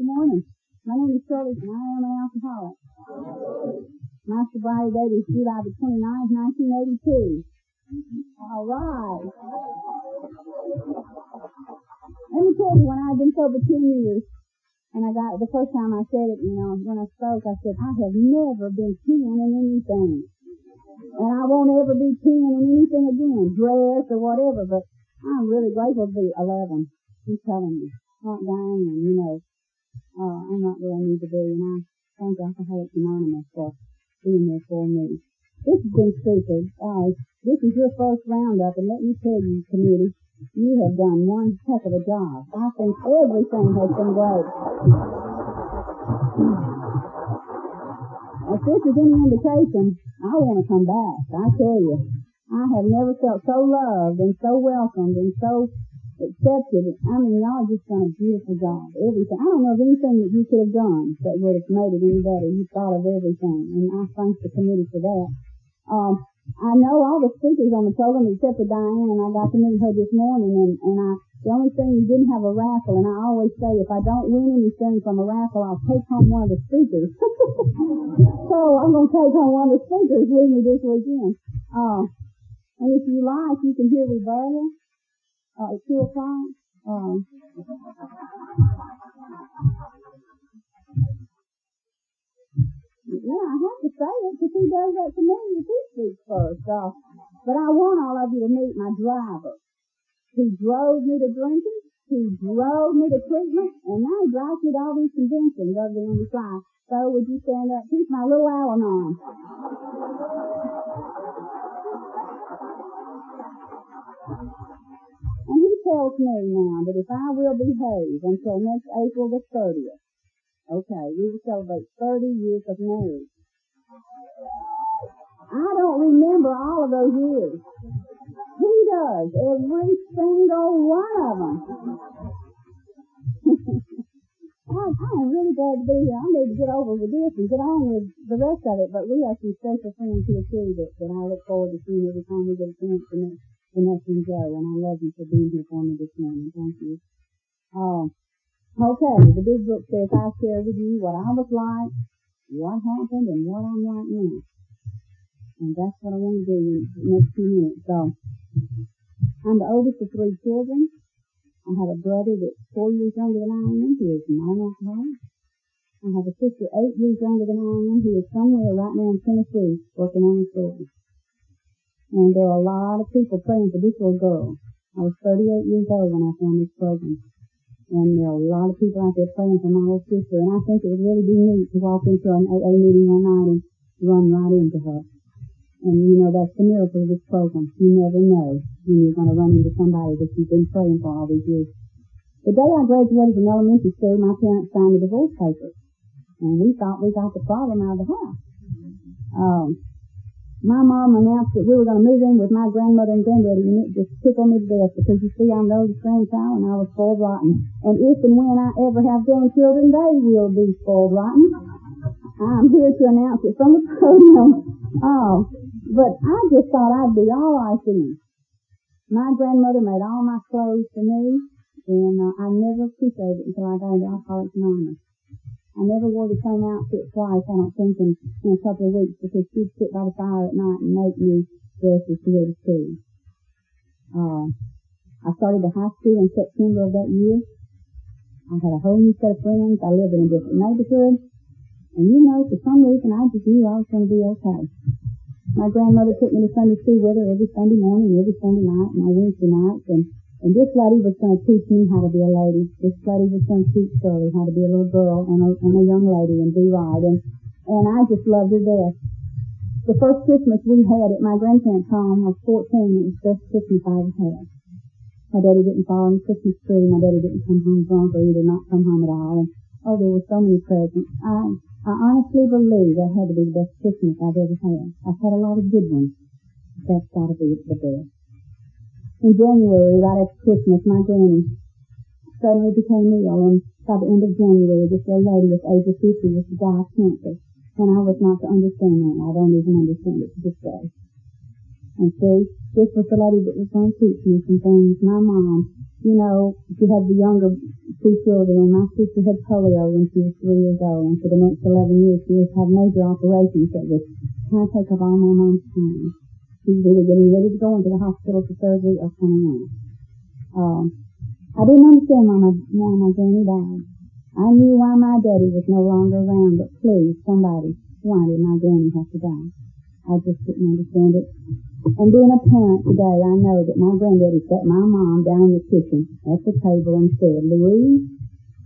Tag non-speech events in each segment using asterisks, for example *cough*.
Good morning. My name is Shirley and I am an alcoholic. My sobriety date is July the 29th, 1982. All right. Let me tell you, when I've been sober 10 years, and I got, the first time I said it, you know, when I spoke, I said, I have never been 10 in anything. And I won't ever be 10 in anything again, dress or whatever, but I'm really grateful to be 11. I'm telling you. Not dying you know, uh, I'm not where I need to be, and I thank Alcoholics Anonymous for being there for me. This has been stupid. Uh, this is your first roundup, and let me tell you, committee, you have done one heck of a job. I think everything has been great. If this is any indication, I want to come back. I tell you, I have never felt so loved and so welcomed and so accepted. I mean, y'all just done a beautiful job. Everything. I don't know of anything that you could have done that would have made it any better. You thought of everything, and I thank the committee for that. Um, I know all the speakers on the program except for Diane, and I got to meet her this morning, and, and I, the only thing you didn't have a raffle, and I always say if I don't win anything from a raffle, I'll take home one of the speakers. *laughs* so I'm going to take home one of the speakers with me this weekend. Uh, and if you like, you can hear Roberta uh, at 2 o'clock. Uh, yeah, I have to say it because he does that to me if he speaks first. Uh, but I want all of you to meet my driver. He drove me to drinking. He drove me to treatment, and now he drives me to all these conventions than the fly. So would you stand up? He's my little Al-Anon. Tells me now that if I will behave until next April the 30th, okay, we will celebrate 30 years of marriage. I don't remember all of those years. He does, every single one of them. *laughs* I, I am really glad to be here. I need to get over with this and get on with the rest of it, but we have some special friends here too that, that I look forward to seeing every time we get a chance to meet. Vanessa and Joe, and I love you for being here for me this morning. Thank you. Um, okay, the big book says I share with you what I was like, what happened, and what I'm like now. And that's what I want to do in the next few minutes. So, I'm the oldest of three children. I have a brother that's four years younger than I am. He is non-alcoholic. I have a sister eight years younger than I am who is somewhere right now in Tennessee working on his story. And there are a lot of people praying for this little girl. I was 38 years old when I found this program. And there are a lot of people out there praying for my little sister. And I think it would really be neat to walk into an AA meeting one night and run right into her. And you know, that's the miracle of this program. You never know when you're going to run into somebody that you've been praying for all these years. The day I graduated from elementary school, my parents signed the divorce papers. And we thought we got the problem out of the house. Um, my mom announced that we were going to move in with my grandmother and granddaddy, and it just tickled me to death because you see, I'm the oldest grandchild, and I was spoiled rotten. And if and when I ever have grandchildren, they will be spoiled rotten. I'm here to announce it from the podium. Oh, but I just thought I'd be all right then. My grandmother made all my clothes for me, and uh, I never appreciated it until I got into Alcoholics Anonymous. I never wore the same outfit twice, I don't think, in, in a couple of weeks because she'd sit by the fire at night and make me dresses to wear to school. Uh, I started the high school in September of that year. I had a whole new set of friends. I lived in a different neighborhood. And you know, for some reason, I just knew I was going to be okay. My grandmother took me to Sunday school with her every Sunday morning, every Sunday night, and my Wednesday nights, and and this lady was going to teach me how to be a lady. This lady was going to teach Shirley how to be a little girl and a, and a young lady and be right. And, and I just loved her death. The first Christmas we had at my grandparents' home was 14. It was the best Christmas I ever had. My daddy didn't fall on the Christmas tree. My daddy didn't come home drunk or he did not come home at all. And, oh, there were so many presents. I, I honestly believe that had to be the best Christmas I've ever had. I've had a lot of good ones. That's got to be the best. In January, right after Christmas, my granny suddenly became ill, and by the end of January, this little lady age of 50 was to die of cancer. And I was not to understand that. I don't even understand it to this day. And see, this was the lady that was going to teach me some things. My mom you know, she had the younger two children, and my sister had polio when she was three years old, and for the next 11 years she was had major operations that would kind of take up all my mom's time. She was either getting ready to go into the hospital for surgery or coming out. Um, I didn't understand why my, why my granny died. I knew why my daddy was no longer around, but please, somebody, why did my granny have to die? I just didn't understand it. And being a parent today, I know that my granddaddy sat my mom down in the kitchen at the table and said, Louise,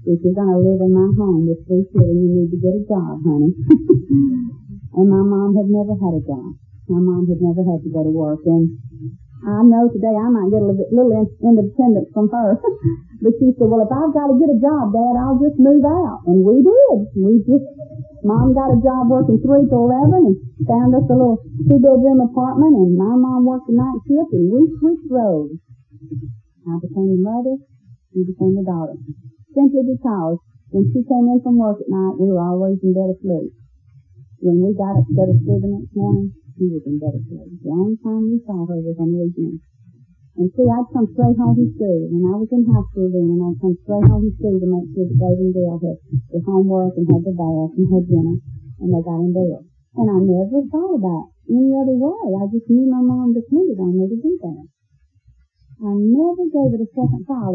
if you're going to live in my home with three children, you need to get a job, honey. *laughs* and my mom had never had a job. My mom had never had to go to work. And I know today I might get a little, independence from her. *laughs* but she said, well, if I've got to get a job, Dad, I'll just move out. And we did. We just, Mom got a job working 3 to 11 and found us a little two-bedroom apartment and my mom worked the night shift and we switched roles. I became the mother, she became the daughter. Simply because when she came in from work at night, we were always in bed asleep. When we got up to go to school the next morning, she was in better. The only time we saw her was on the weekends. And see, I'd come straight home from school, and I was in high school then, and I'd come straight home from school to make sure that Dave and Dale had their homework and had their bath and had dinner, and they got in bed. And I never thought about any other way. I just knew my mom depended on me to do that. I never gave it a second thought.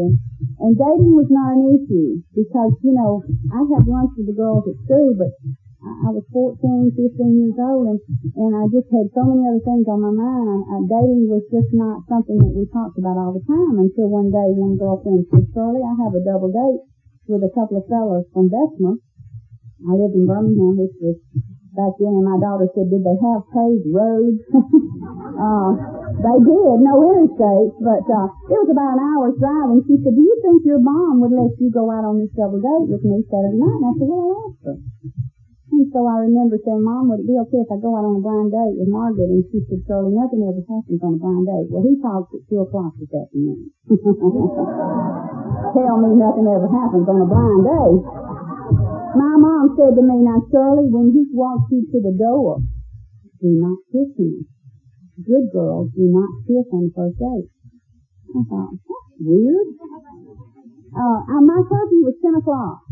And dating was not an issue because, you know, I had lunch with the girls at school, but I was 14, 15 years old, and, and I just had so many other things on my mind. I, I, dating was just not something that we talked about all the time until one day one girlfriend said, Shirley, I have a double date with a couple of fellows from Bessemer. I lived in Birmingham, which was back then, and my daughter said, did they have paved roads? *laughs* uh, they did, no interstates, but uh, it was about an hour's drive, and she said, do you think your mom would let you go out on this double date with me Saturday night? And I said, well, I'll ask her. And so I remember saying, Mom, would it be okay if I go out on a blind date with Margaret? And she said, Shirley, nothing ever happens on a blind date. Well, he talks at 2 o'clock this afternoon. *laughs* Tell me nothing ever happens on a blind date. My mom said to me, now Shirley, when he walks you to the door, do not kiss him. Good girls do not kiss on the first date. I thought, that's weird. Uh, my curfew was 10 o'clock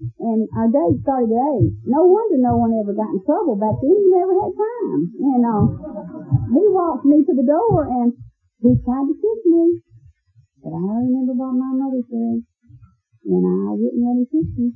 and our day started at eight. No wonder no one ever got in trouble back then. He never had time. And uh, he walked me to the door and he tried to kiss me. But I remember what my mother said. And I wouldn't let him kiss me.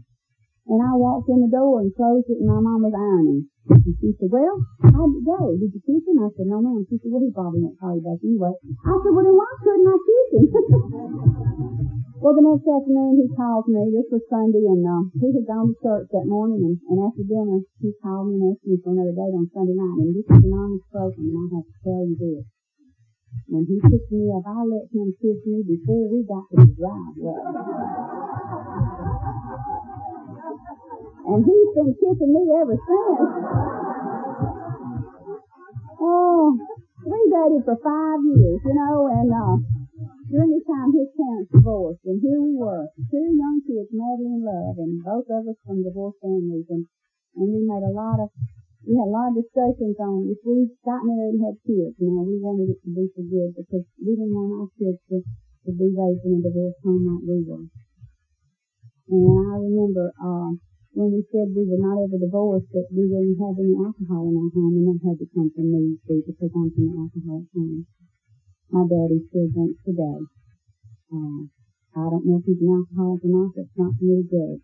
And I walked in the door and closed it and my mom was ironing. And she said, well, how'd it go? Did you kiss him? I said, no ma'am. She said, well, he probably won't call you back anyway. I said, well then why couldn't I kiss him? *laughs* Well, the next afternoon he called me. This was Sunday, and uh, he had gone to church that morning. And, and after dinner, he called me and asked me for another date on Sunday night. And this is an honest spoken, and I have to tell you this. When he picked me up, I let him kiss me before we got to the driveway. and he's been kissing me ever since. Oh, we dated for five years, you know, and uh, during this time, his parents divorced, and here we were, two young kids madly in love, and both of us from divorced families, and, and we made a lot of, we had a lot of discussions on if we got married and had kids. Now, we wanted it to be for good because we didn't want our kids to, to be raised in a divorced home like we were. And I remember, uh, when we said we were not ever divorced, that we wouldn't have any alcohol in our home, and that had to come from me, too, because I'm from an alcoholic home. My daddy still drinks today. Uh, I don't know if he's an alcoholic or not. That's not really good.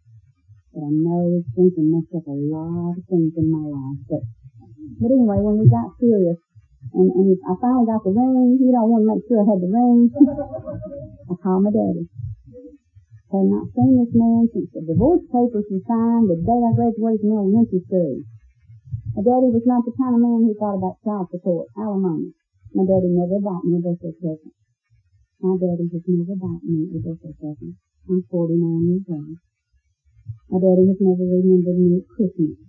But I know his drinking messed up a lot of things in my life. But, but anyway, when we got serious, and, and I finally got the ring, you I want to make sure I had the ring. *laughs* I called my daddy. Had not seen this man since the divorce papers were signed the day I graduated from elementary school. My daddy was not the kind of man who thought about child support, alimony. My daddy never bought me a birthday present. My daddy has never bought me a birthday present. I'm 49 years old. My daddy has never remembered me at Christmas.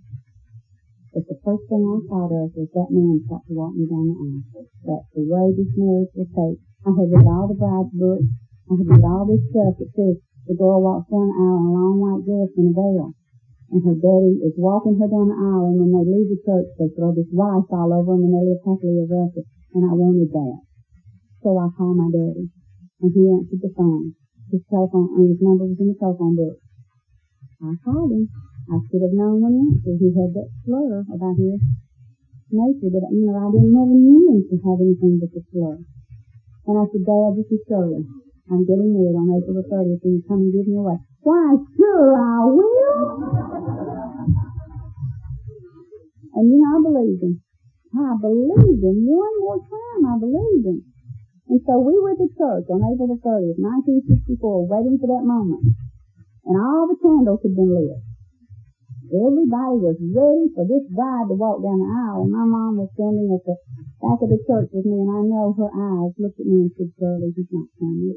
But the first thing I thought of was that man stopped to walk me down the aisle. That's the way this marriage will take. I had read all the bride's books. I had read all this stuff that says the girl walks down the aisle in a long white dress and a veil. And her daddy is walking her down the aisle and when they leave the church they throw this rice all over them and they live happily ever after and I wanted that. So I called my daddy. And he answered the phone. His telephone, and his number was in the telephone book. I called him. I should have known when he answered. He had that slur about his nature that, you know, I didn't never knew him to have anything but the slur. And I said, Dad, this is Shirley. I'm getting married on April the 30th. Will you come and give me away? Why, sure I will. and you know, I believed him. I believed him. One more time, I believed him. And so we were at the church on April the 30th, 1964, waiting for that moment. And all the candles had been lit. Everybody was ready for this bride to walk down the aisle, and my mom was standing at the back of the church with me, and I know her eyes looked at me and said, Shirley, he's not coming.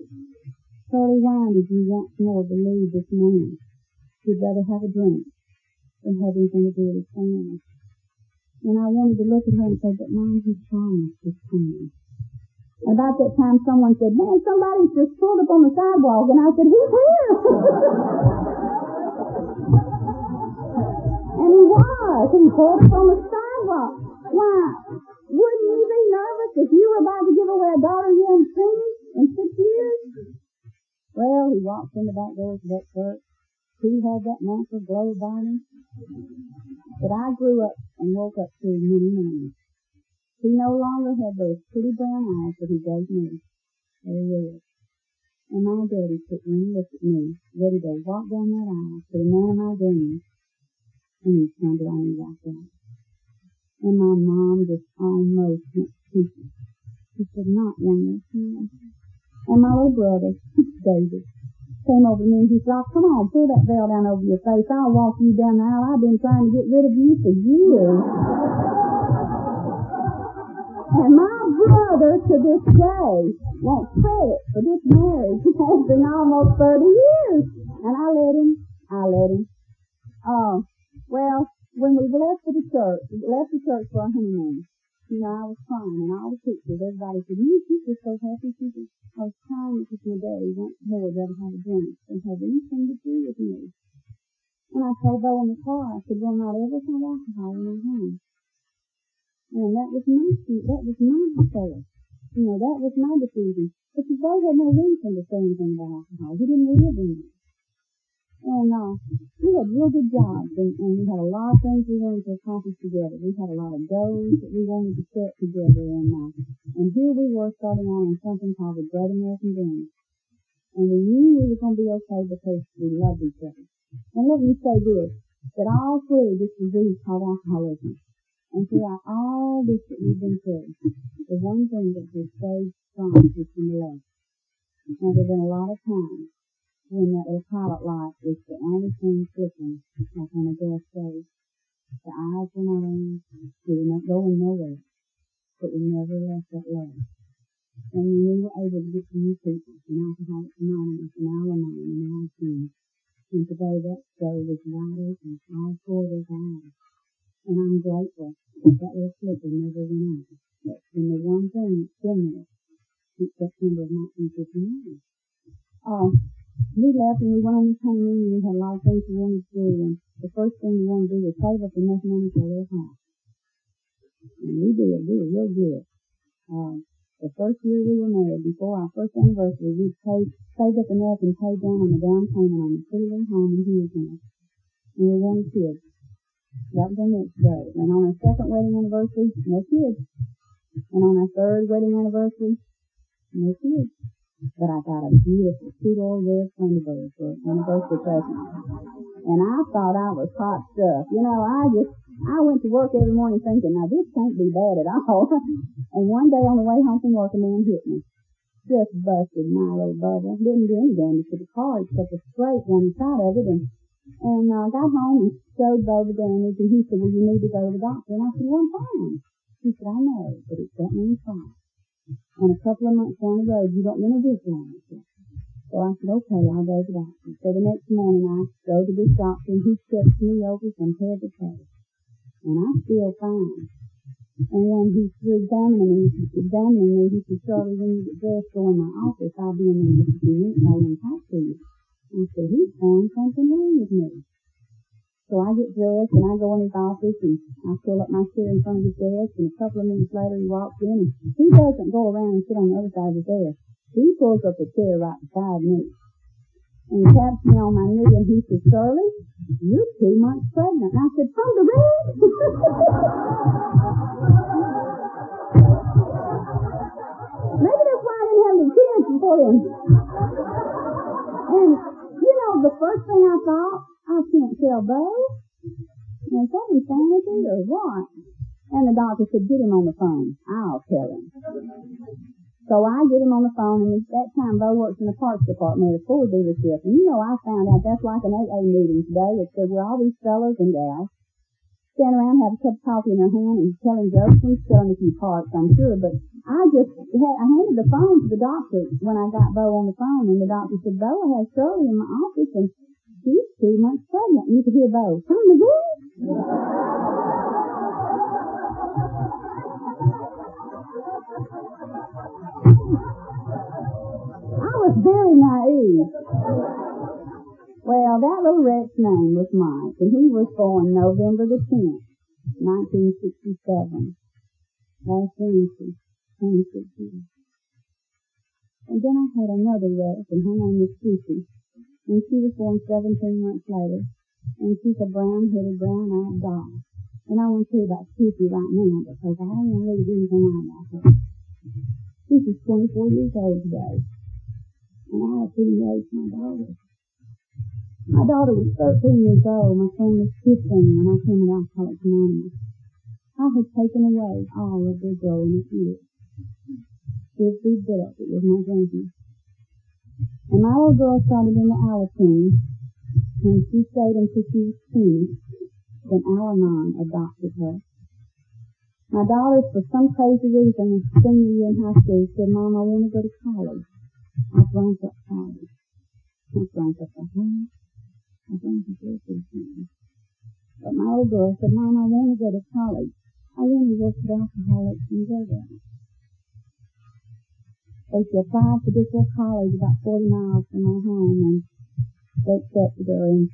Shirley, why did you once more believe this man? You'd rather have a drink than have anything to do with his family. And I wanted to look at her and say, but mom, he promised this coming. About that time, someone said, man, somebody's just pulled up on the sidewalk, and I said, he's here! *laughs* And he was. He pulled up on the sidewalk. Why, wouldn't you be nervous if you were about to give away a daughter you hadn't seen in six years? Well, he walked in the back door to that church. He had that natural glow about him. But I grew up and woke up to many mornings. He no longer had those pretty brown eyes that he gave me. They were red. And my daddy took one look at me, ready to walk down that aisle to the man of my dreams and he turned around and walked out. And my mom just almost went speechless. She said, not one more time. And my little brother, *laughs* David, came over to me and he said, oh, come on, pull that veil down over your face. I'll walk you down the aisle. I've been trying to get rid of you for years. and my brother to this day won't credit for this marriage. *laughs* It has been almost 30 years. And I let him. I let him. Oh, well, when we left for the church, left the church for our honeymoon, you know, I was crying and all the pictures, everybody said, you, you just so happy. She said, I was crying because my daddy once more rather have a drink than have anything to do with me. And I told Bo in the car, I said, well, not ever have alcohol in my home. And that was my, that was my affair. You know, that was my decision. But Bo had no reason to say anything about alcohol. He didn't live in it. And uh, we had real good jobs, and, and we had a lot of things we wanted to accomplish together. We had a lot of goals that we wanted to set together, and uh, and here we were starting out on something called the Great American Dream. And we knew we were going to be okay because we loved each other. And let me say this, that all through this disease called alcoholism, and throughout all this that we've been through, the one thing that has stayed strong is from love. And there have been a lot of times when that little pilot light is the only thing flickering, like on a gas stove. The eyes were not on, we were not going nowhere, but we never left that love. And when we were able to get to new people, and Alcoholics Anonymous, and Al-Anon, and Al Team, and today that stove is wide open, all four of those eyes. And I'm grateful that that little flicker never went out. Been the one thing that's been there since September of 1959. Uh, we left and we went on this honeymoon and we had a lot of things we wanted to do and the first thing we wanted to do was save up enough money for their house. And we did. We were real good. Uh, the first year we were married, before our first anniversary, we paid, saved up enough and paid down on the down payment on the pretty little home in Hueytown. We wanted kids. That was our next day. And on our second wedding anniversary, no kids. And on our third wedding anniversary, no kids but I got a beautiful two-door red Thunderbird anniversary present. And I thought I was hot stuff. You know, I just, I went to work every morning thinking, now this can't be bad at all. *laughs* and one day on the way home from work, a man hit me. Just busted my little bubble. Didn't do any damage to the car except a scrape on the side of it. And, and uh, got home and showed Bo the damage. And he said, well, you need to go to the doctor. And I said, well, I'm fine. He said, I know, but it sent me in and a couple of months down the road, you don't want to visualize it. So I said, okay, I'll go to that. So the next morning I go to this doctor and he checks me over from head to toe. And I feel fine. And when he's examining me, examining me, he said, Charlie, when you get dressed, go in my office. I'll be in there a few minutes. I want to talk to you. I said, he's found something wrong with me. So I get dressed and I go in his office and I pull up my chair in front of his desk and a couple of minutes later he walks in and he doesn't go around and sit on the other side of his desk. He pulls up a chair right beside me. And taps me on my knee and he says, Shirley, you're two months pregnant. And I said, from the red? *laughs* Maybe that's why I didn't have any kids before then. And, know, the first thing I thought, I can't tell Bo. Is that insanity or what? And the doctor said, get him on the phone. I'll tell him. So I get him on the phone, and at that time, Bo works in the parts department at a Ford dealership. And you know, I found out that's like an AA meeting today. It's where all these fellows and gals stand around, have a cup of coffee in their hand, and telling jokes and selling a few parts, I'm sure. But I just had, I handed the phone to the doctor when I got Bo on the phone, and the doctor said, Bo, I have Shirley in my office, and she's two months pregnant. And you could hear Bo, from the good? was very naive. Well, that little wretch's name was Mike, and he was born November the 10th, 1967. Last Wednesday, 26 years. And then I had another wretch, and her name was Susie, and she was born 17 months later, and she's a brown-headed, brown-eyed doll. And I want to tell you about Susie right now, because I don't want to leave anything out about her. She's 24 years old today and I had to raise my daughter. My daughter was 13 years old. My son was 15 when I came to Alcoholics Anonymous. I had taken away all of their growing years. This be built. It was my drinking. And my little girl started in the Alateen, and she stayed until she was 20. Then Al-Anon adopted her. My daughter, for some crazy reason, senior year in high school, said, Mom, I want to go to college. I drank up college. I drank up the house. I drank up everything. But my old girl said, Mom, I want to go to college. I want to work with alcoholics and drug addicts. So she applied for this little college about 40 miles from my home and they accepted her and,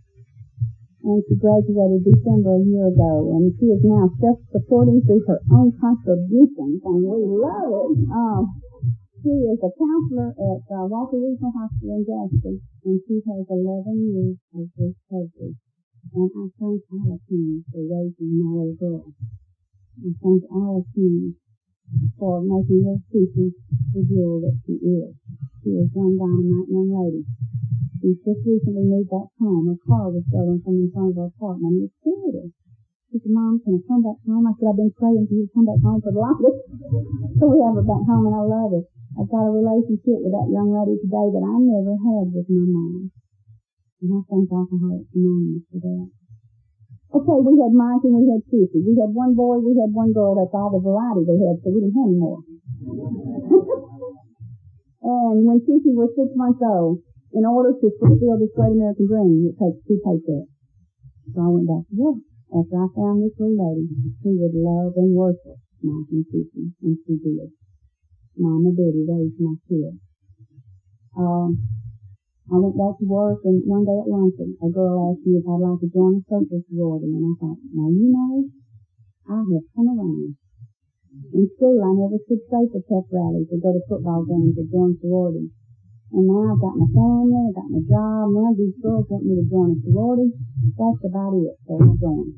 and she graduated December a year ago and she is now self-supporting through her own contributions and we love it. Oh, she is a counselor at uh, Walker Regional Hospital in Jasper, and she has 11 years of this coverage. And I thank Alateen for raising my little girl. I thank Alateen for making her species the jewel that she is. She is one dynamite young lady. She just recently moved back home. Her car was stolen from in front of her apartment. It scared. Said, Mom, can I come back home? I said, I've been praying for you to come back home for the longest. *laughs* so we have her back home, and I love it. I've got a relationship with that young lady today that I never had with my mom. And I thank Alcoholics Anonymous for that. Okay, we had Mike and we had Susie. We had one boy, we had one girl. That's all the variety they had, so we didn't have any more. *laughs* and when Susie was six months old, in order to fulfill this great American dream, it takes two paychecks. So I went back to work. After I found this little lady who would love and worship Mike and and she did. Mama Daddy raised my kids. Um, I went back to work and one day at lunch a girl asked me if I'd like to join a social sorority and I thought, now you know, I have come around. In school I never could stay for pep rallies or go to football games or join sororities. And now I've got my family, I've got my job, now these girls want me to join a sorority. That's about it, so I joined.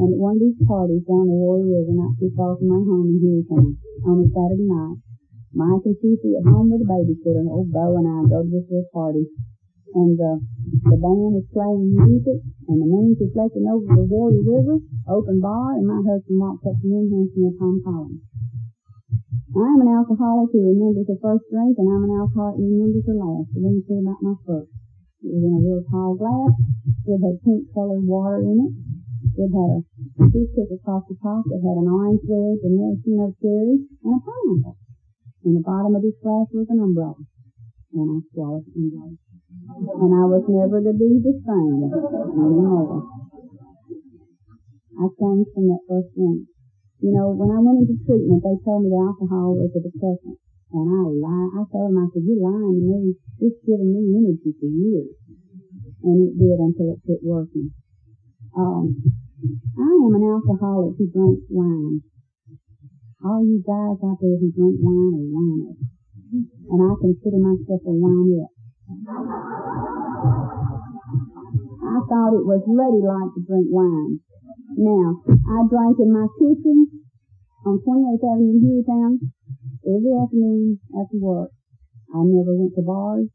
And at one of these parties down the Warrior River, not too far from my home in Hueytown, on a Saturday night. Mike and Cece at home with a babysitter, and old Bo and I go to this little party. And uh, the band is playing music, and the moon's reflecting over the Warrior River, open bar, and my husband walks up to me and hands me a Tom Collins. I'm an alcoholic who remembers the first drink, and I'm an alcoholic who remembers the last. Me tell you about my first. It was in a real tall glass. It had pink colored water in it. It had a toothpick across the top. It had an orange wedge, a maraschino cherry, and a pineapple. In the bottom of this glass was an umbrella. And I swallowed the umbrella. And I was never to be the same anymore. I changed from that first drink. You know, when I went into treatment, they told me the alcohol was a depressant. And I lied. I told them, I said, you're lying to me. It's given me energy for years. And it did until it quit working. Um, I am an alcoholic who drinks wine. All you guys out there who drink wine are winos. and I consider myself a wineette. I thought it was ladylike to drink wine. Now, I drank in my kitchen on 28th Avenue Hueytown every afternoon after work. I never went to bars.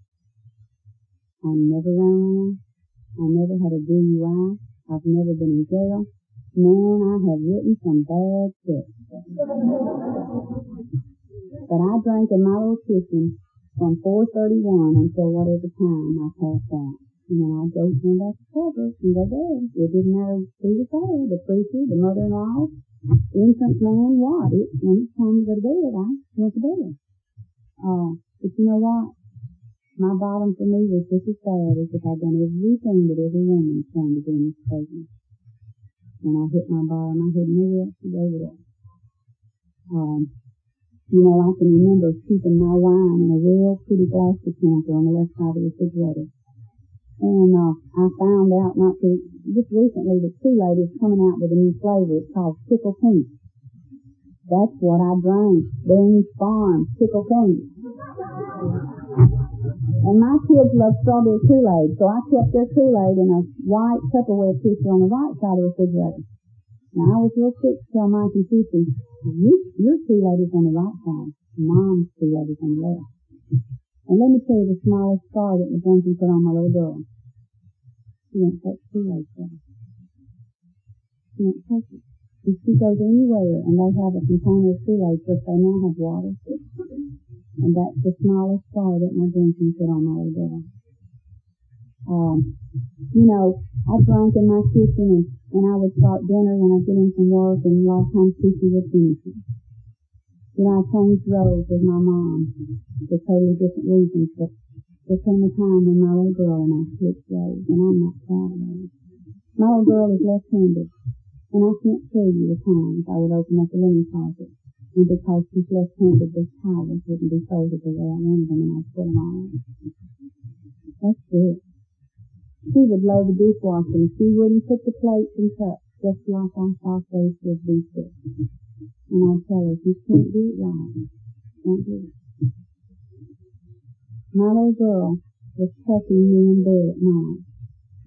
I never ran around. I never had a DUI. I've never been in jail. Man, I have written some bad checks. but I drank in my little kitchen from 4.31 until whatever time I passed out. And then I'd go turn back the cover and go bed. It didn't matter who was there, the preacher, the mother-in-law, the infant man, what. It, when it's time to go to bed, I went to bed. Uh, but you know what? My bottom for me was just as bad as if I'd done everything that every woman's trying to do in this program. When I hit my bottom, I had else to go with. Um, you know, I can remember keeping my wine in a real pretty glass decanter on the left side of the refrigerator. And uh, I found out not too just recently that Kool-Aid is coming out with a new flavor. It's called Tickle Pink. That's what I drank. Boone's Farm Tickle Pink. And my kids love strawberry Kool-Aid, so I kept their Kool-Aid in a white Tupperware pitcher on the right side of the refrigerator. Now I was real quick to tell Mike and Susie, you, your Kool-Aid is on the right side. Mom's Kool-Aid is on the left. And let me tell you the smallest scar that Duncan put on my little girl. She won't touch Kool-Aid She won't touch it. If she goes anywhere and they have a container of Kool-Aid, which they now have water, and that's the smallest scar that my Duncan put on my little girl. Um, you know, I drank in my kitchen and, and I would start dinner when I get in from work and a lot of times Susie would finish it. Then I changed roles with my mom for totally different reasons, but there came a time when my little girl and I switched roles, and I'm not proud of it. My little girl is left-handed, and I can't tell you the times I would open up the linen closet, and because she's left-handed, the towels wouldn't be folded the way I wanted them, and I'd put them on. That's it. She would load the dishwasher, and she wouldn't put the plates and cups just like I thought they should be put. And I'd tell her, you can't do it right, don't do it. My little girl was tucking me in bed at night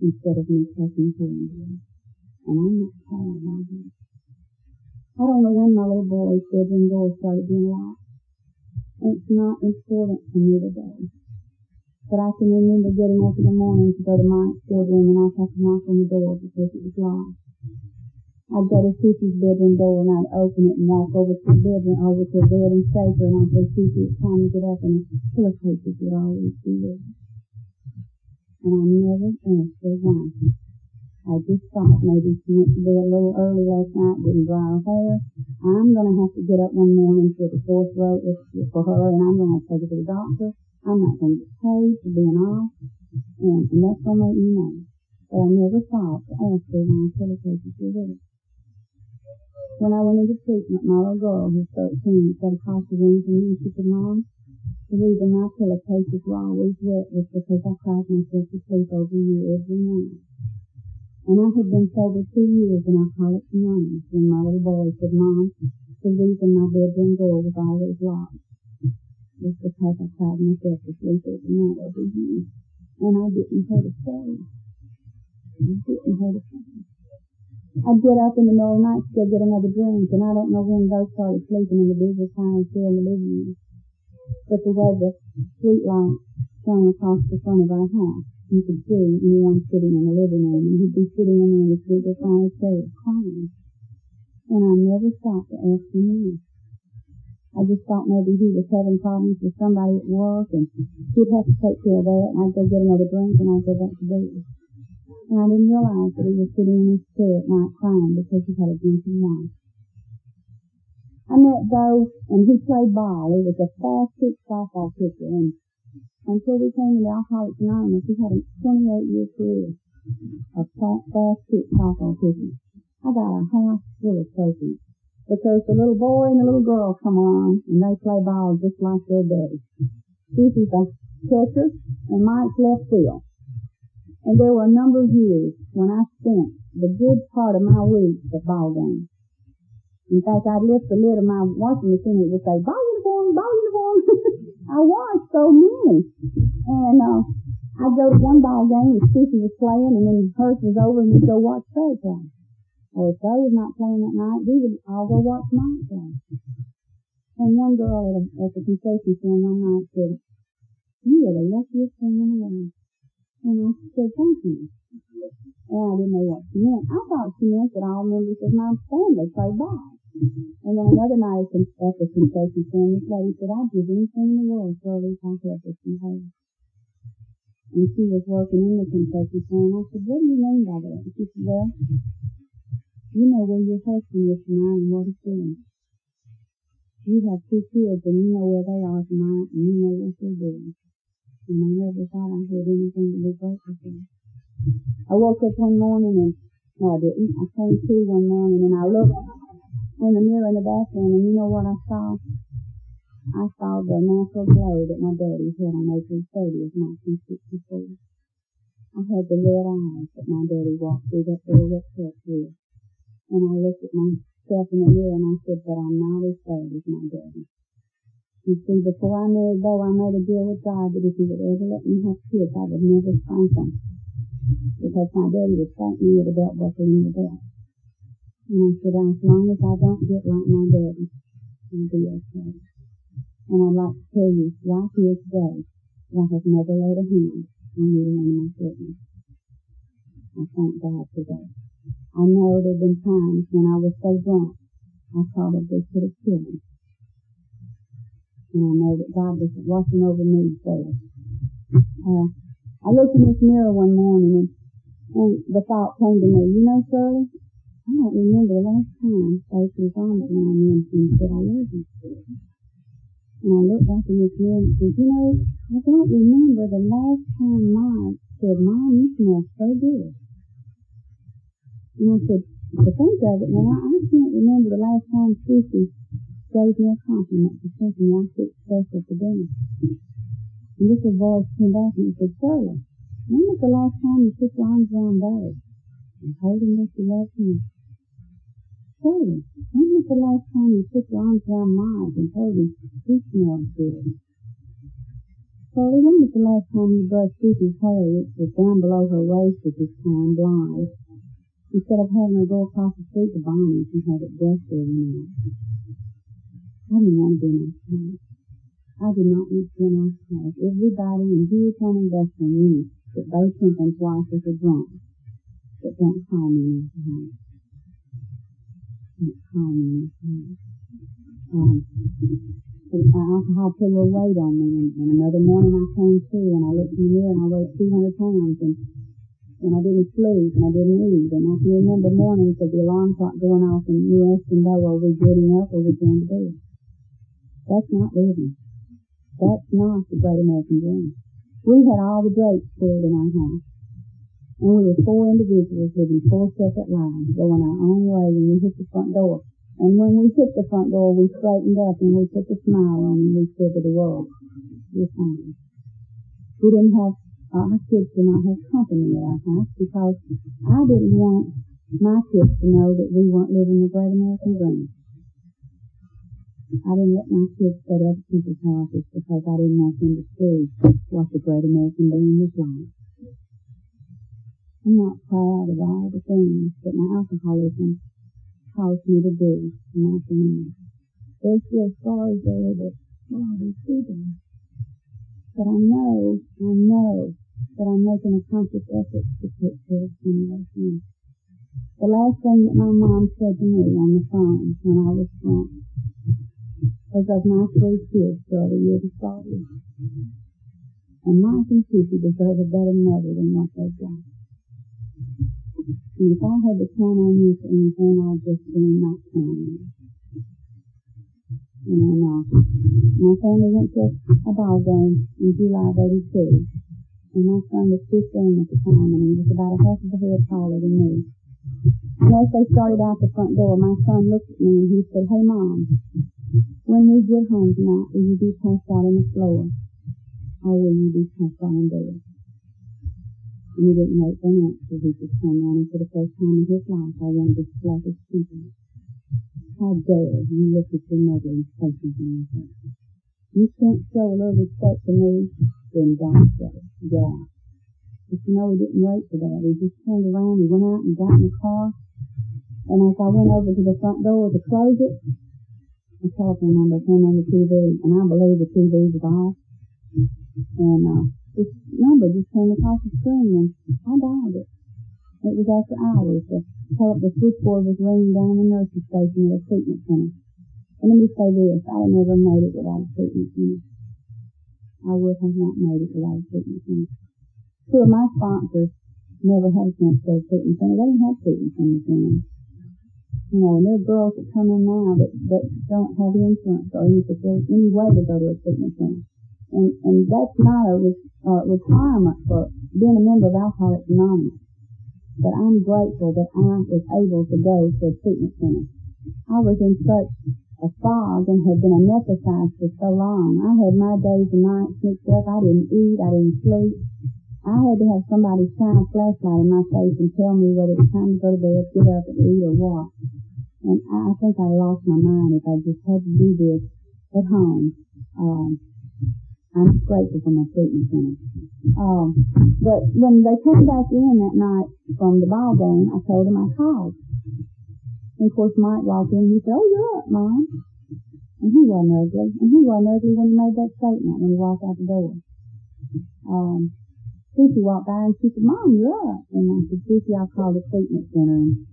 instead of me tucking her in bed. And I'm not proud of her. I don't know when my little boy's bedroom door started being locked. It's not important to me today. But I can remember getting up in the morning to go to Mike's bedroom and I'd have to knock on the door because it was locked. I'd go to Susie's bedroom door and I'd open it and walk over to the bedroom, over to the bed and shake her and I'd say, Susie, it's time to get up and pillowcases would always be there. And I never her why. I just thought maybe she went to bed a little early last night, didn't dry her hair. I'm to have to get up one morning for the fourth throat uh, for her and I'm to take her to the doctor. I'm not to get paid for being off. And, and that's to make me mad. But I never thought to ask her why pillowcases were there. When I went into treatment, my little girl, who's 13, said across the room to me, she said, Mom, the reason my pillowcases were always wet was because I cried myself to sleep over you every night. And I had been sober two years in Alcoholics Anonymous when my little boy said, Mom, the reason my bedroom door was always locked was because I cried myself to sleep every night over you. And I didn't hurt a soul. I didn't hurt a soul. I'd get up in the middle of the night to go get another drink, and I don't know when those started sleeping in the business house here in the living room. But the way the street light shone across the front of our house, you could see anyone sitting in the living room, and he'd be sitting in there in his big recliner chair crying. And I never stopped to ask him why. I just thought maybe he was having problems with somebody at work, and he'd have to take care of that, and I'd go get another drink, and I'd go back to bed and I didn't realize that he was sitting in his chair at night crying because he had a drinking wife. I met Bo, and he played ball. He was a fast-pitch softball pitcher, and until we came to Alcoholics Anonymous, he had a 28-year career of fast-pitch softball pitching. I got a house full of trophies because the little boy and the little girl come along, and they play ball just like their daddy. Susie's a catcher, and Mike's left field. And there were a number of years when I spent the good part of my week at ball games. In fact, I'd lift the lid of my washing machine and it would say, ball uniform, ball uniforms. *laughs* I watched so many. And, uh, I'd go to one ball game and Sissy was playing and then hers was over and we'd go watch her play. Or if they was not playing that night, we would all go watch mine play. And one girl at, a, at the confession stand one night said, you are the luckiest thing in the world. And said, thank you. And I didn't know what she meant. I thought she meant that all members of my family played ball. And then another night at the confession stand, this lady said, I'd give anything in the world for a week I help from her. And she was working in the confession stand. I said, what do you mean by that? And she said, well, you know where your husband is tonight and what he's doing. You have two kids and you know where they are tonight and you know what they're doing. And I never thought I had anything to be grateful for. I woke up one morning and, no I didn't. I came to one morning and I looked in the mirror in the bathroom and you know what I saw? I saw the natural glow that my daddy had on April 30th, 1964. I had the red eyes that my daddy walked through that door that church with. And I looked at myself in the mirror and I said, but I'm not as bad as my daddy. You see, before I married Bo, I made a deal with God that if he would ever let me have kids, I would never spank them. Because my daddy would spank me with a belt buckle in the belt. And I said, as long as I don't get like my daddy, I'll be okay. And I'd like to tell you right here today that I have never laid a hand on either of my children. I thank God for that. I know there have been times when I was so drunk, I probably could have killed him. And I know that God was watching over me there. Uh, I looked in this mirror one morning and, and the thought came to me, you know, Shirley, I don't remember the last time Faith was on me and said, I love you. And I looked back in this mirror and said, you know, I don't remember the last time Mom said, Mom, you smell so good. And I said, to think of it now, I can't remember the last time Susie gave me a compliment for something I took special for dinner. And this voice came back and said, Shirley, when was the last time you put your arms around Barry and told him that you loved him? Shirley, when was the last time you put your arms around Mike and told him he smelled good? Shirley, when was the last time you brushed Susie's hair, which was down below her waist at this time, blonde? Instead of having her go across the street to Bonnie's and have it brushed every night. I didn't want an house. I did not want to be an house. Everybody in Hewlett Industrial knew that Bo Pimpin's wife was a drunk. But don't call me. House. Don't call me. House. Um, alcohol put a little weight on me, and, and another morning I came to, and I looked in the mirror, and I weighed 200 pounds, and and I didn't sleep and I didn't eat. And I can remember mornings of the alarm clock going off and you asking Bo, are we getting up or are we going to bed? That's not living. That's not the great American dream. We had all the drapes filled in our house. And we were four individuals living four separate lives, going our own way when we hit the front door. And when we hit the front door, we straightened up and we put a smile on and we said to the world, we're fine. We didn't have our kids did not have company at our house because I didn't want my kids to know that we weren't living the great American dream. I didn't let my kids go to other people's houses because I didn't want them to see what the great American dream was like. I'm not proud of all the things that my alcoholism caused me to do in my family. There's still scars there that, we see them. But I know, I know that I'm making a conscious effort to take care of some of those. The last thing that my mom said to me on the phone when I was drunk was of my three kids, you're the father. And Mike and Susie deserve a better mother than what they've got. And if I had to count on you for anything, I'd just be not count on you. And uh, my family went to a ball game in July of 82. And my son was 15 at the time, and he was about a half of a head taller than me. And as they started out the front door, my son looked at me and he said, Hey, Mom, when we get home tonight, will you be passed out on the floor? Or will you be passed out in bed? And he didn't wait for an answer. He just turned around and for the first time in his life, I wanted to slap his people. How dare you look at your mother and say something like that? you can't show a little respect to me, then don't show it. But you know, he didn't wait for that. He just turned around, we went out and got in the car. And as I went over to the front door to close it, the telephone number came on the TV, and I believe the TV was off. And uh, this number just came across the screen, and I dialed it. It was after hours. The, the switchboard was ringing down the nurse's station at a treatment center. And let me say this, I never made it without a treatment center. I would have not made it without a treatment center. Two of my sponsors never had a chance to go to treatment center. They didn't have treatment centers in you know, and there are girls that come in now that, that don't have insurance or any facility, any way to go to a treatment center. And, and that's not a uh, requirement for being a member of Alcoholics Anonymous. But I'm grateful that I was able to go to a treatment center. I was in such a fog and had been anesthetized for so long. I had my days and nights mixed up. I didn't eat. I didn't sleep. I had to have somebody shine a flashlight in my face and tell me whether it's time to go to bed, get up and eat or what. And I, think I lost my mind if I just had to do this at home. Um, I'm grateful for my treatment center. Um, but when they came back in that night from the ball game, I told them I called. And of course Mike walked in he said, Oh, you're up, Mom. And he wasn't ugly. And he wasn't ugly when he made that statement when he walked out the door. Um, Susie walked by and she said, Mom, you're up. And I said, Susie, I called the treatment center and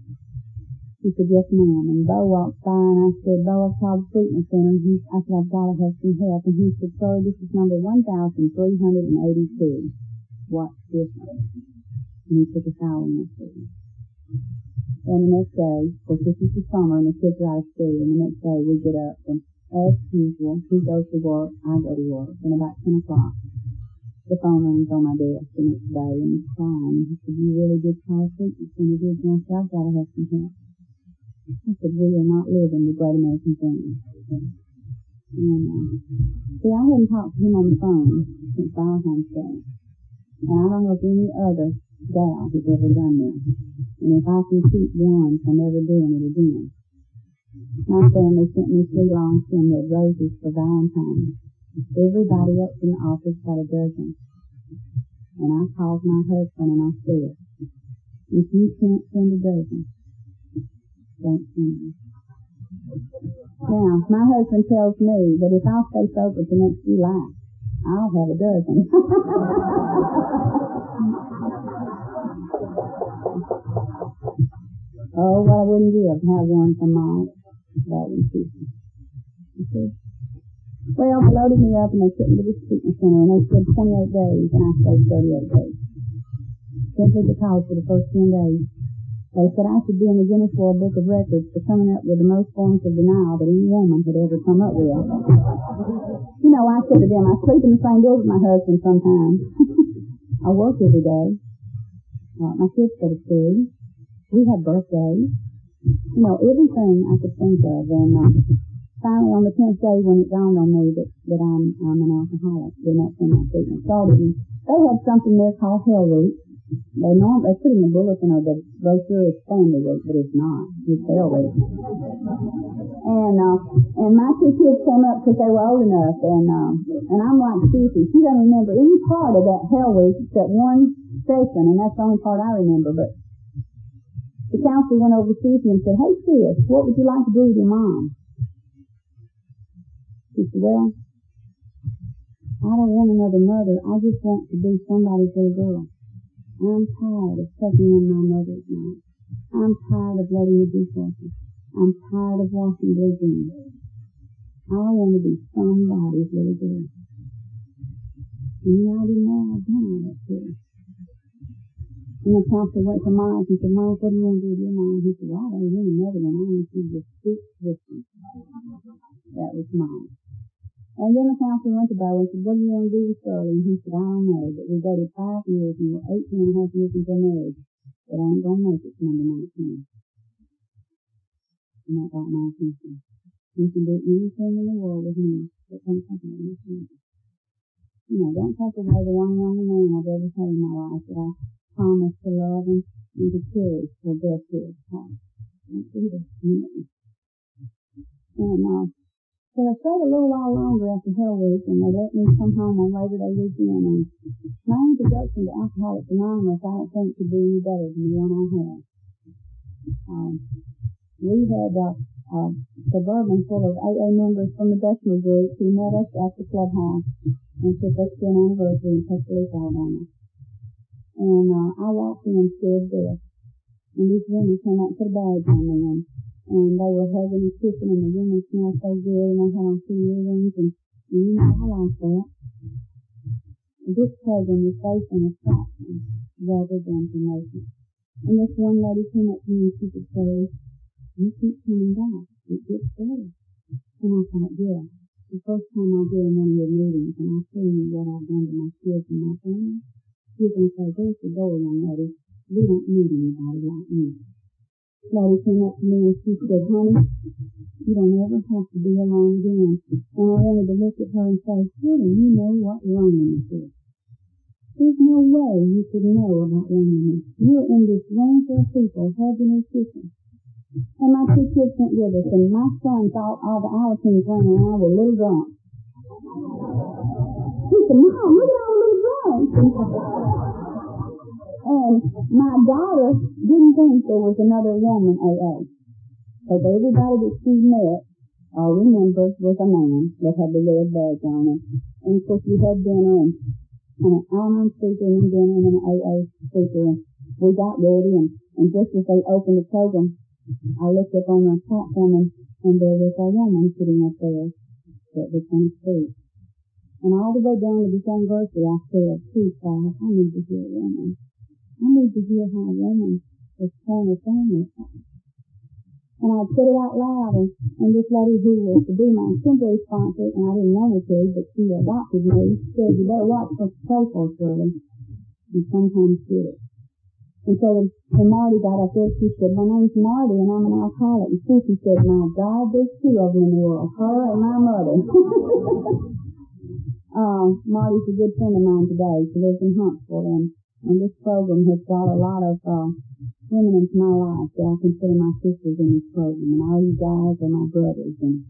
he said, yes, ma'am. And Bo walked by and I said, Bo, I've called the treatment center. He, I said, I've got to have some help. And he said, sorry, this is number 1382. What's different? And he took a shower to me. And the next day, of this is the summer and the kids are out of school, and the next day we get up and as usual, he goes to work, I go to work, and about 10 o'clock, the phone rings on my desk the next day and he's crying. He said, you really did call treatment center, did you? I said, I've got to have some help. I said, we are not living the great American dream. And, uh, see, I hadn't talked to him on the phone since Valentine's Day. And I don't know if any other gal has ever done that. And if I can keep one from ever doing it again. My family sent me three long stem red roses for Valentine's. Everybody else in the office got a dozen. And I called my husband and I said, if you can't send a dozen, Mm-hmm. now, my husband tells me that if I'll stay sober for the next July, I'll have a dozen. *laughs* oh, what I wouldn't give to have one brother and sister. Well, they loaded me up and they took me to the treatment center and they said 28 days and I stayed 38 days. Simply because for the first 10 days they said I should be in the Guinness World Book of Records for coming up with the most forms of denial that any woman had ever come up with. you know, I said to them, I sleep in the same bed with my husband sometimes. *laughs* I work every day. Uh, my kids go to school. We have birthdays. You know, everything I could think of. And uh, finally, on the tenth day, when it dawned on me that, that I'm, I'm an alcoholic, then that's when my treatment started. They had something there called Hell Week they know they put in the bulletin or the brochure is family week, but it's not. It's hell week. And uh, and my two kids came up because they were old enough, and um, and I'm like Susie. She doesn't remember any part of that hell week except one session, and that's the only part I remember. But the counselor went over to Susie and said, "Hey, sis, what would you like to do with your mom?" She said, "Well, I don't want another mother. I just want to be somebody's little girl." I'm tired of sucking in my mother's milk. I'm tired of letting the dishwasher. I'm tired of washing jeans. I want to be somebody's little girl. And you didn't know I'd done all that too. And the counselor went to Mike and said, Mike, what do you want to do with your mom? He said, well, I don't really know, but I want to stick with me. That was mine. And then the counselor went to Bo and said, what do you want to do with Shirley? And he said, I don't know, but we dated five years and we're 18 and a half years into marriage, but I ain't going to make it to number 19. And that got my attention. You can do anything in the world with me, but don't take me anything. You know, don't take away the one and only man I've ever had in my life that I promised to love and, and to cherish for death to his heart. Don't do this to me. And, uh, So I stayed a little while longer after Hell Week, and they let me come home on Labor Day weekend. And my introduction to Alcoholics Anonymous, I don't think could be any better than the one I had. Um, we had a, a suburban full of AA members from the Bessemer group who met us at the clubhouse and took us to an anniversary in Tuscaloosa, Alabama. And uh, I walked in scared death. And these women came out and put a badge on me, and and they were hugging and kissing and the women smelled so good and they had on two earrings and, and you know I like that. This program is based on attraction rather than promotion. And this one lady came up to me and she said, Terry, you keep coming back. It gets better. And I thought, yeah, the first time I did one of your meetings and I tell you what I've done to my kids and my family, you're going to say, there's the door, young lady. We don't need anybody like you. Lady came up to me and she said, honey, you don't ever have to be alone again. And I wanted to look at her and say, honey, you know what loneliness is. There's no way you could know about loneliness. You're in this room full of people hugging and kissing. And my two kids went with us, and my son thought all the Alateens running around were little drunks. He said, Mom, look at all the little drunks. And my daughter didn't think there was another woman AA. But everybody that she met or remembered was a man that had the red badge on it. And of course we had dinner and, and an Al-Anon speaker and dinner and an AA speaker. And we got ready and, and just as they opened the program, I looked up on the platform and, and there was a woman sitting up there that was going to speak. And all the way down to this anniversary, I said, please God, I need to hear a woman. I need to hear how a woman is to family And I put it out loud, and, and this lady who was to be my temporary sponsor, and I didn't want her to, but she adopted me, said, you better watch what you Shirley. And sometimes did it. And so when, when Marty got up there, she said, my name's Marty, and I'm an alcoholic. And Susie said, my God, there's two of them in the world, her and my mother. *laughs* uh, Marty's a good friend of mine today. She lives in Huntsville, and and this program has brought a lot of uh, women into my life that I consider my sisters in this program. And all you guys are my brothers. And,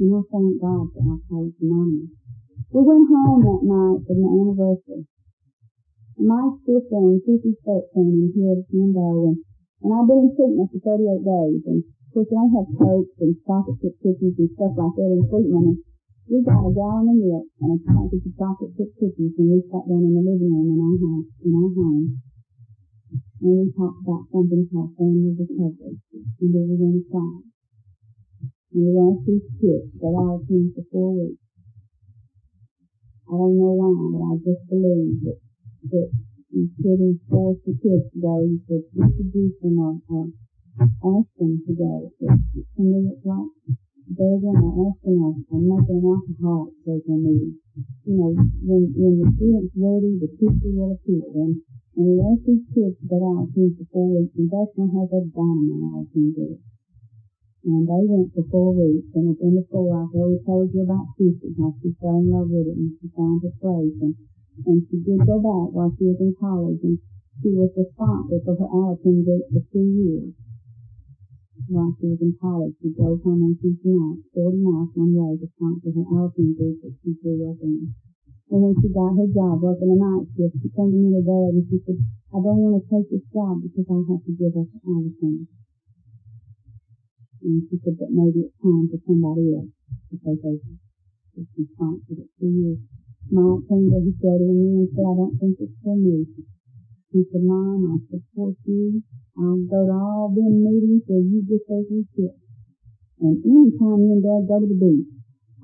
and I thank God for Alcoholics Anonymous. We went home that night for the anniversary. Mike's 15, Susie's 13, and here at Window. And, and I've been in treatment for 38 days. And of course, I have cokes and chocolate chip cookies and stuff like that in treatment. And we got a gallon of milk and a package of chocolate chip cookies and we sat down in the living room in our house, in our home. And we talked about something called family recovery. And we were going to try. And we asked these kids that I was in for four weeks. I don't know why, but I just believe that, that these kids forced the kids to go. He said, introduce them or, or ask them to go. To me, it's like begging or asking us or making an alcoholic their meeting. You know, when, when the student's ready, the teacher will appear. And, and we ask these kids to get out here for four weeks, and when has a dynamite all can do. And they went for four weeks, and at the end of four, I've already told you about Susie, how she fell in love with it, and she found her place, and, and she did go back while she was in college, and she was the sponsor for her Alateen group for two years while she was in college, she drove home on Tuesday night, 40 miles one way to sponsor her Alateen group grew up in. And when she got her job working a night shift, she came to me today and she said, I don't want to take this job because I have to give up Alateen. And she said that maybe it's time for somebody else to take over. She sponsored it for years. Mike came to his daddy me and said, I don't think it's for me. He said, Mom, I support you. I'll go to all them meetings where you get those kids. And anytime you and Dad go to the beach,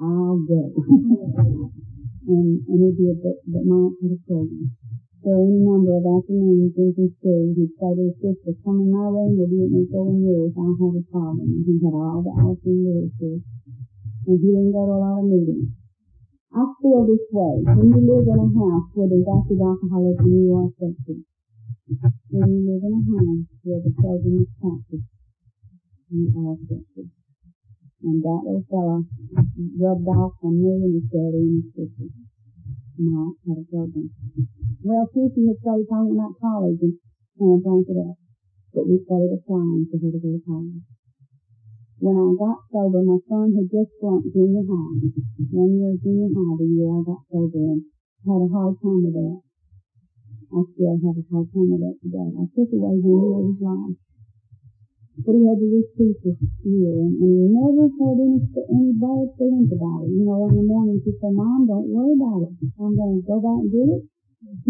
I'll go. *laughs* and, and he did, but, but Mom had a program. So any number of afternoons, drinking school, he'd say to his sister, come in my room, we'll be at me go in I have a problem. And he had all the Alateen literature. And he didn't go to a lot of meetings. I feel this way. When you live in a house where there's active alcoholism, you are affected. When you live in a home where the program is practiced, you are affected. And that little fella rubbed off on me and his daddy and his sister. Mark had a program. Well, Susie had started talking about college and, and blank it up. But we started applying for her to go to college. when I got sober, my son had just flunked junior high. One year junior high the year I got sober and had a hard time with that. I still have a hard time with that today. I took away one year of his life. But he had to repeat this year and, and he never had any, any bad feelings about it. You know, in the morning he said, Mom, don't worry about it. I'm going to go back and do it.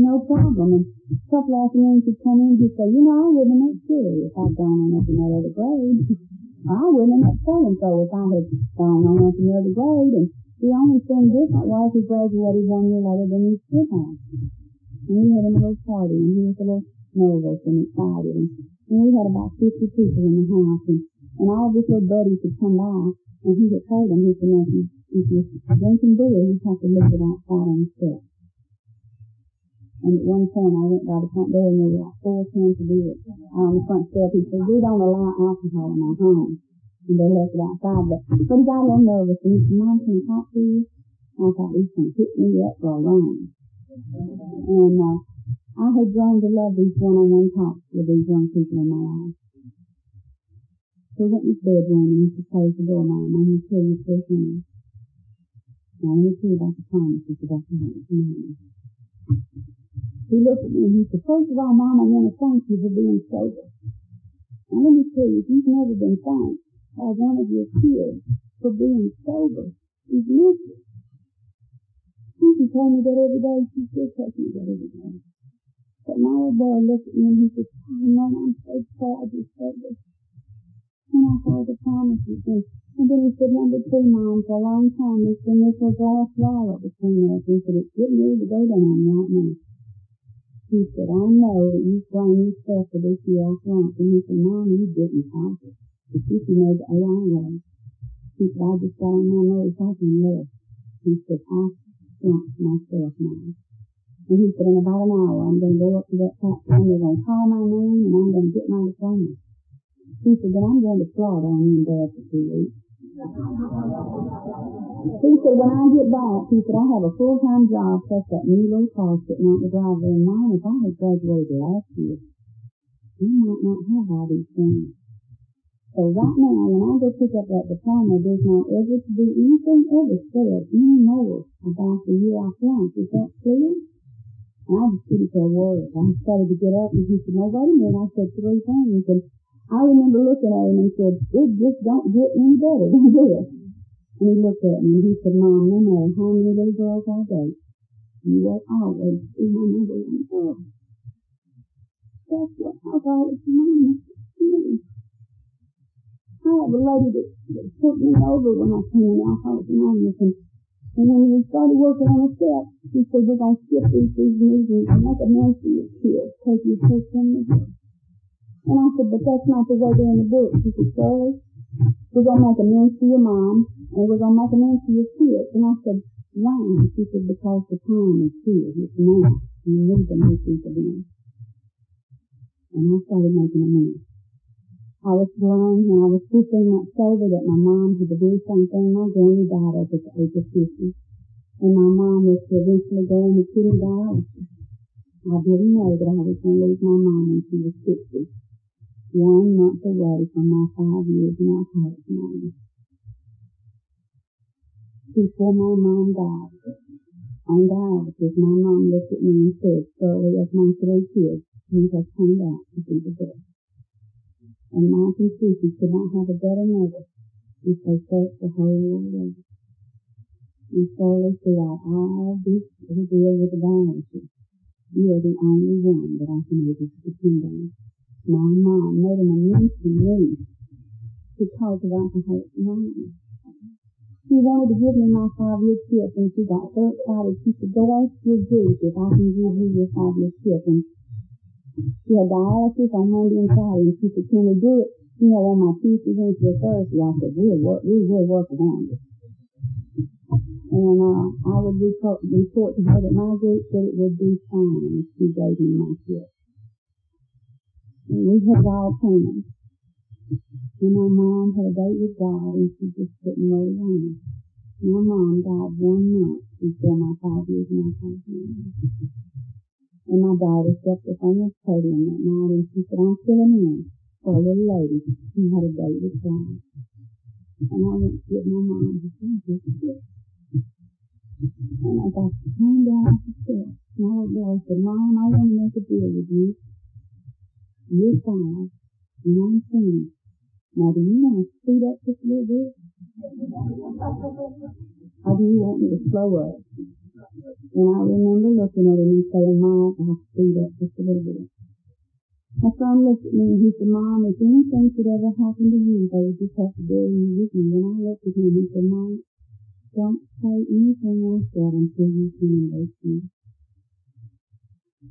No problem. And a couple afternoons he'd come in and he'd say, you know, I wouldn't have met Sherry if I'd gone on up in that other grade. *laughs* I wouldn't have met so-and-so if I had gone on up in the grade. And the only thing different was he graduated one year later than he should have. And we had a little party and he was a little nervous and excited. And, and we had about 50 people in the house. And, and all of his little buddies would come by and he had told them, he said, you, if you're drinking beer, you have to leave it outside on the steps. And at one point I went by the front door and there were like four cans of beer on the front step. He said, we don't allow alcohol in our home. And they left it outside. But, but he got a little nervous and he said, Mom, can I talk to you? I thought he's going to pick me up for a run. And uh, I had grown to love these one-on-one talks with these young people in my life. So I went in his bedroom and he closed the door, Mom. I'm going to tell you three things. Now, let me tell you about the promises about the Holy he looked at me and he said, first of all, Mom, I want to thank you for being sober. Now let me tell you, you've never been thanked by one of your kids for being sober. He's missed. Every day. But my old boy looked at me and he said, Mom, I'm so proud you're sober. And I heard the promises. And, and then he said, number Mom, for a long time, been this little glass wall between us. He said, it's getting ready to go down right now. He said, I know that you blame yourself for this year flunked. And he said, Mom, you didn't funk it. The teacher made the AI way. He said, I just got on my nerves I can live. He said, I flunked myself now. And he said, in about an hour, I'm going to go up to that platform. They're going to call my name and I'm going to get my diploma. He said, then I'm going to Florida on you and Dad for two weeks. He said, when I get back, he said, I have a full-time job plus that new little car sitting out in the driveway. And mine, if I had graduated last year, I might not have all these things. So right now, when I go pick up that diploma, there's not ever to be anything ever said anymore about the year I flunked. Is that clear? And I just didn't say a word. I started to get up and he said, no, wait a minute. I said three things. And I remember looking at him and said, it just don't get any better than this. And he looked at me and he said, Mom, no matter how many little girls I date, you will always be my number one girl. That's what I've always known. I had a lady that, that took me over when I came in Alcoholics Anonymous and, and when we started working on a step, she said, we're going to skip these, these meetings and make a mess of your kids because you take them to and I said, but that's not the way they're in the book. She said, Shirley, we're going to make amends to your mom, and we're going to make amends to your kids. And I said, why? She said, because the time is here. It's now. You need to make these amends. And I started making amends. I was blind when I was 15 months sober that my mom had the very same thing. My granny died at the age of 50. And my mom was to eventually go into kidney dialysis. I didn't know that I was going to lose my mom when she was 60 one month away from my five years in Alcoholics Anonymous. Before my mom died, on dialysis, my mom looked at me and said, Shirley, of my three kids, you have turned out to be the best. And and Susie could not have a better mother if they searched the whole world. And Shirley, throughout all this deal with the dialysis, you are the only one that I can able to depend on my mom made an immense talk about the whole Anonymous. She wanted to give me my five-year tip, and she got so excited. She said, go ask your group if I can give you your five-year tip. And she had dialysis on Monday and Friday, and she said, can we do it, you know, on my Tuesday, Wednesday, Thursday? I said, we'll work, we will work around it. And uh, I would report, report to her that my group said it would be fine if she gave me my tip. We had all plans. And my mom had a date with God and she just couldn't roll around. My mom died one month before my five years in alcoholism. And my daughter stepped up on the podium that night and she said, I'm filling in for a little lady who had a date with God. And I went to get my mom to see this shit. And I got came down off the steps. I little boy said, Mom, I want to make a deal with you. You're five, and I'm ten. Now, do you want to speed up just a little bit? Or do you want me to slow up? And I remember looking at him and saying, Mom, I'll speed up just a little bit. My son looked at me and he said, Mom, if anything should ever happen to you, they would just have to bury you with me. And I looked at him and said, Mom, don't say anything like that until you can embrace me.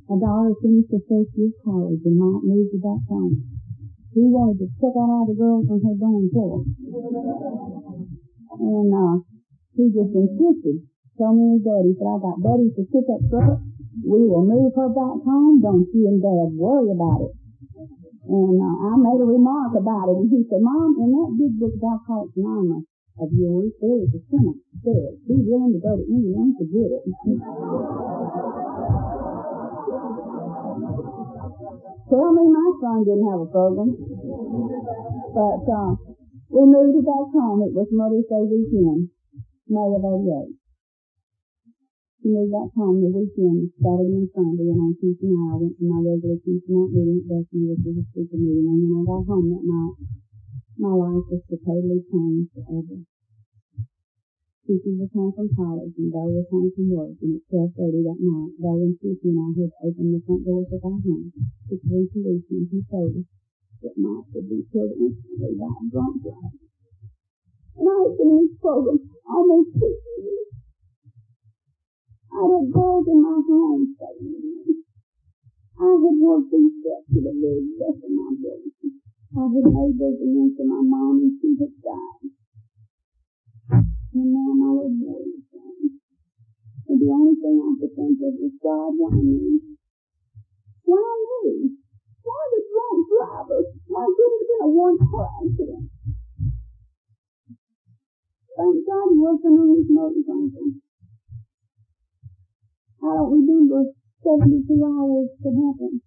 My daughter finished her first year of college and Mike moved to back home. He wanted to check out all the girls on her dorm floor. And uh, he just insisted so many buddies that I got buddies to pick up truck. We will move her back home. Don't you and Dad worry about it. And uh, I made a remark about it, and he said, Mom, in that big book of Alcoholics Anonymous of yours, there is a sentence says, be willing to go to England to get it. Tell me my son didn't have a program. But uh, we moved it back home. It was Mother's Day weekend, May of 88 moved back home the weekend, Saturday and Sunday, and on Tuesday night I went to my regular Tuesday night meeting at Bethany, which was a speaker meeting, and when I got home that night, my life was totally changed forever. Susie was home from college, and Bo was home from work, and at 12.30 that night, Bo and Susie and I had opened the front doors of our home to three policemen who told us that Mike would be killed instantly by a drunk driver. And I had been in this program almost six years. I had girls in my studying. I had worked these steps to the very best of my ability. I had made those amends to my mom and she had died. And now my little boy is gone. And the only thing I could think of was God, why me? Why me? Why the drunk driver? Why couldn't have been a one-car accident? Thank God he wasn't on his motorcycle. I don't remember 72 hours that happened.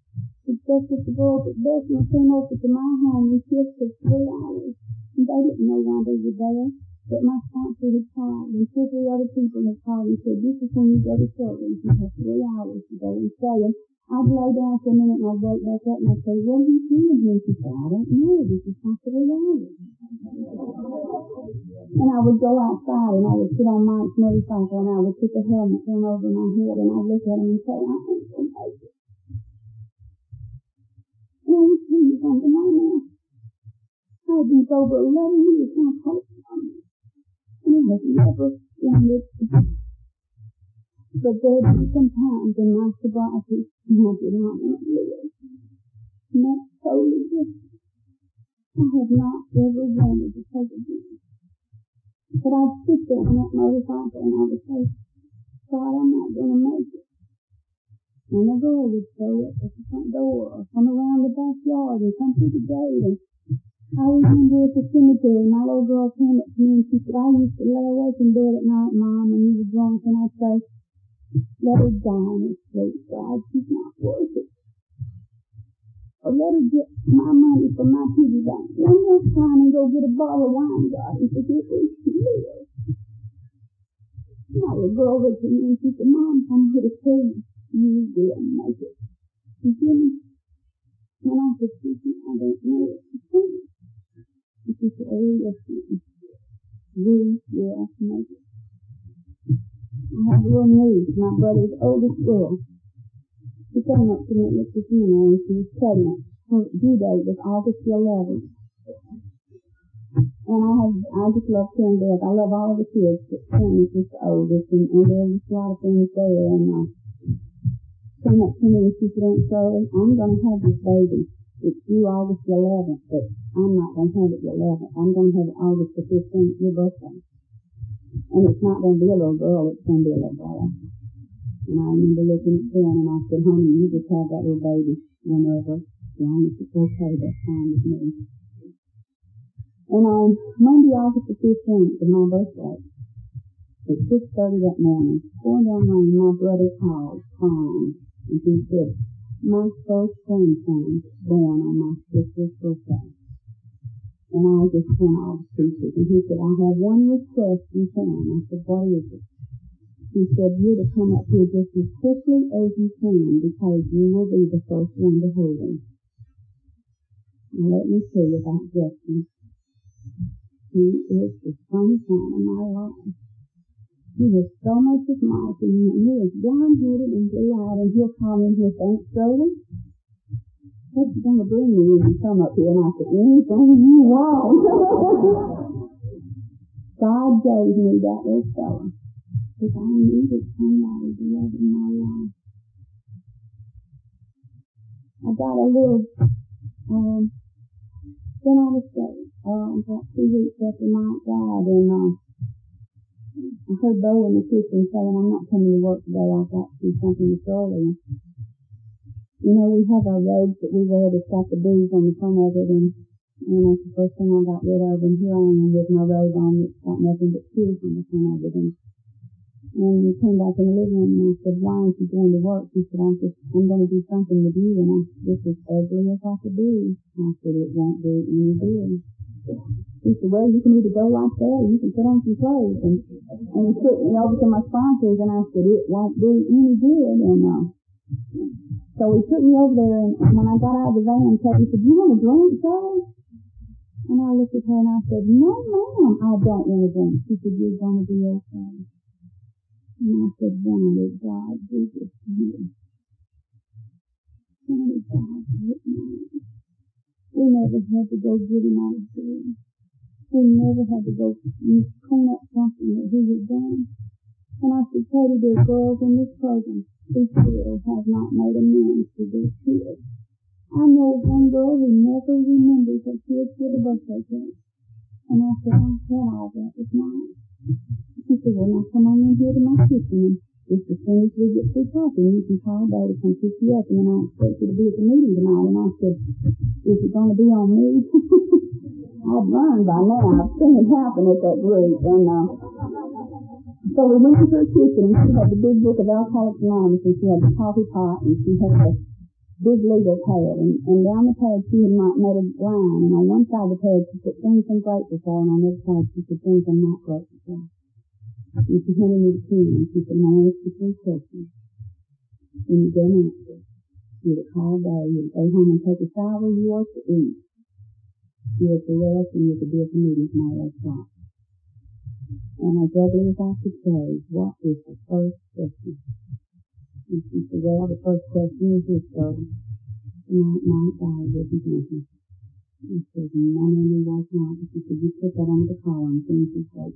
It's just that the girls at Bessemer came over to my home and kissed for three hours. And they didn't know why they were there. But my sponsor had called and two or three other people had called and said, this is when you go to children. You have three hours to go and stay. And I'd lay down for a minute and I'd wake back up and I'd say, what are you doing here? She said, I don't know. This is hours. And I would go outside and I would sit on Mike's motorcycle and I would put the helmet down over my head and I'd look at him and say, I ain't gonna make it. And I was telling you something now. I've been sober 11 years and I'm hoping on it. And I have never done it. But there have been some times in my sobriety did not want to live. And that's totally different. I have not ever wanted to take a drink. But I'd sit there on that motorcycle and I would say, God, I'm not going to make it. And the girl would show up at the front door or come around the backyard and come through the gate. And I remember at the cemetery, and my little girl came up to me and she said, I used to lay awake in bed at night, Mom, when you were drunk, and I'd say, let her die in her sleep, God, she's not worth it or let her get my money from my piggy bank one more time and go get a bottle of wine, God, and forget where she lives. My little girl looked at me and she said, Mom, I'm here to tell you, you will make it. You hear me? And I said, Susie, I don't know what to say. And she said, oh, yes. We will make it. I have a little news. My brother's oldest girl she came up to me at the funeral and she was pregnant. Her due date was August the 11th. And I have, I just love Karen Beth. I love all the kids, but Karen is just the oldest, and, and there was a lot of things there. And uh, came up to me and she said, Aunt Shirley, I'm going to have this baby. It's due August the 11th, but I'm not going to have it the 11th. I'm going to have it August the 15th, your birthday. And it's not going to be a little girl, it's going to be a little boy. And I remember looking at Ken and I said, honey, you just have that little baby whenever. As long as it's okay, that's fine with me. And on Monday, August the 15th, was my birthday, at 6.30 that morning, pouring down rain, my brother called, crying, and he said, my first grandson born on my sister's birthday. And I just went all to pieces. And he said, I have one request in town. I said, what is it? He said, you're to come up here just as quickly as you can because you will be the first one to hold him. Now let me tell you about Justin. He is the sunshine of my life. He has so much of life in. He is blonde-headed and blue-eyed, and he'll call me here, thanks, Shirley. What you going to bring me when you come up here? And I said, anything you want. *laughs* God gave me that little fella because I needed somebody to love in my life. I got a little, um, been out of state, uh, about two weeks after Mike died, and, uh, I heard Bo in the kitchen saying, I'm not coming to work today, I've got to do something this early. You know, we have our robes that we wear that's got the beads on the front of it, and, and that's the first thing I got rid of, and here I am with my robe on that's got nothing but tears on the front of it. And, and we came back in the living room, and I said, why aren't you going to work? He said, I'm just, I'm going to do something with you, and I said, this is ugly as I could be. I said, it won't do any good. He said, well, you can either go like that or you can put on some clothes. And, and he took me over to my sponsors and I said, it won't do any good. And, uh, so he took me over there and, when I got out of the van, Katie said, you want a drink, Charlie? And I looked at her and I said, no ma'am, I don't want a drink. She said, you're going to be okay. And I said, why did God do this to me? Why did God? We never had to go get him out of jail. We never had to go clean up something that he had done. And I said, Katie, there are girls in this program still have not made amends to their kids. I know one girl who never remembers her kids with a birthday cake. And I said, I had all that with mine. She said, well, now come on in here to my kitchen and just as soon as we get through talking, you can call Bo to come pick you up, and I expect you to be at the meeting tonight. And I said, is it going to be on me? *laughs* I've learned by now. I've seen it happen at that group. And uh, so we went to her kitchen, and she had the big book of Alcoholics Anonymous, and she had the coffee pot, and she had the big legal pad. And, and down the pad, she had made a line, and on one side of the pad, she put things I'm grateful for, and on the other side, she put things I'm not grateful for. And she handed me the key and she said, now ask you three questions. When you go answer, to call back, you're to go home and take a shower, you are to eat. You're to rest and you're to be at the meeting tomorrow at. And as ugly as I could say, what is the first question? And she said, well, the first question is this, though. Tonight, night, God, this is nothing. I said, no, no, no, right now. She said, you put that under the collar and this right.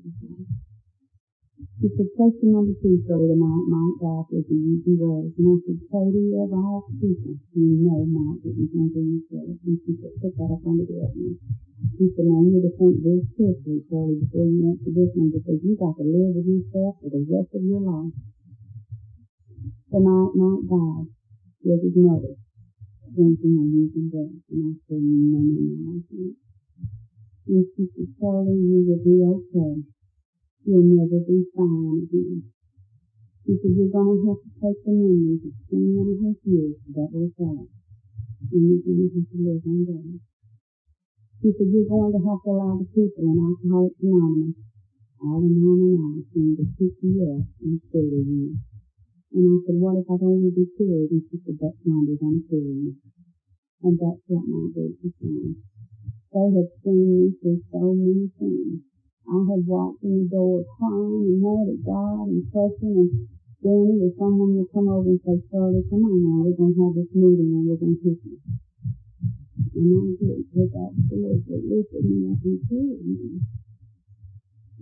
She said, question number two, so tonight might die with the easy words. And I said, Katie, of all people, you know Mike didn't think of himself. And she said, put that up on the evidence. She said, now you to think very carefully, Charlie, before you answer this one, because you got to live with yourself for the rest of your life. Tonight might die was his mother, drinking or using drugs. And I said, no, no, no, I can't. And she said, Charlie, you will be okay you'll never be fine again. He said, you're going to have to take the memories of ten and a half years that was that, and you're going to have to live on that. He said, you're going to have to allow the people in Alcoholics Anonymous, all in on and on, pick you up instead of you. And I said, what if I don't want to be killed? And she said, that's not going to. And that's what my group is saying. They have seen me through so many things. I had walked in the door crying and mad at God and pressing and Danny or someone would come over and say, Charlie, come on now, we're going to have this meeting and we're going to kiss you. And I did pick out the voice that lifted me up and killed me.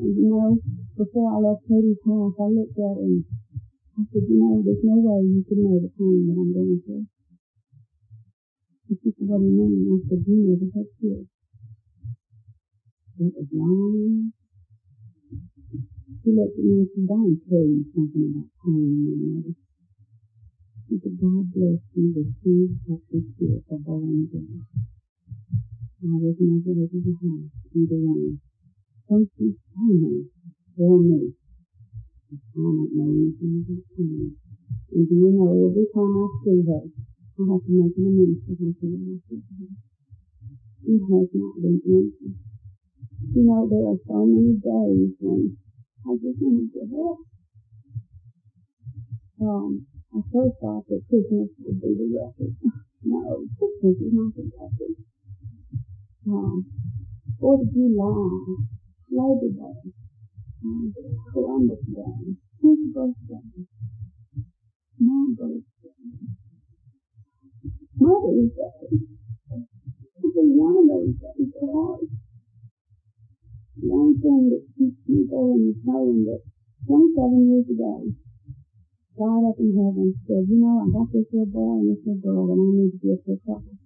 And you know, before I left Katie's house, I looked at and I said, you know, there's no way you can know the pain that I'm going through. She said, what do you mean? I said, you never had kids. It was long. She looked at me and said, I am tell you something about pain in your She said, God bless you with two healthy kids, a boy and a. I was never able to have either one. So she's pain for me. I don't know anything about pain. And do you know, every time I see her, I have to make an amends for her for what I see her. It has not been answered. You know, there are so many days when I just want to give. Um, I first thought that Christmas would be the record. *laughs* no, Christmas is not the record. Um, Fourth of July, Labor Day, um, Columbus Day, his birthday, my birthday, Mother's Day. It's one of those days hard. The only thing that keeps me going is knowing that 27 years ago, God up in heaven said, you know, I got this little boy and this little girl and I need to give this couple.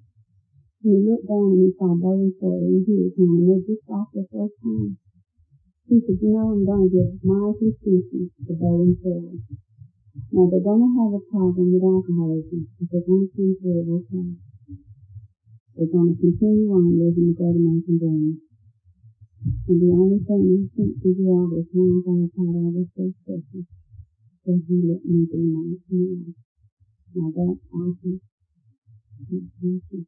And he looked down and he saw Bo and Shirley and he was him and just lost their first time. He said, you know, I'm going to give my two species to Bo and Shirley. Now they're going to have a problem with alcoholism, but they're going to come through it okay. They're going to continue on living the great American dream. And the only thing I can't figure out is how God I was so special. So he let me be my smile. Now that's awesome. That's awesome.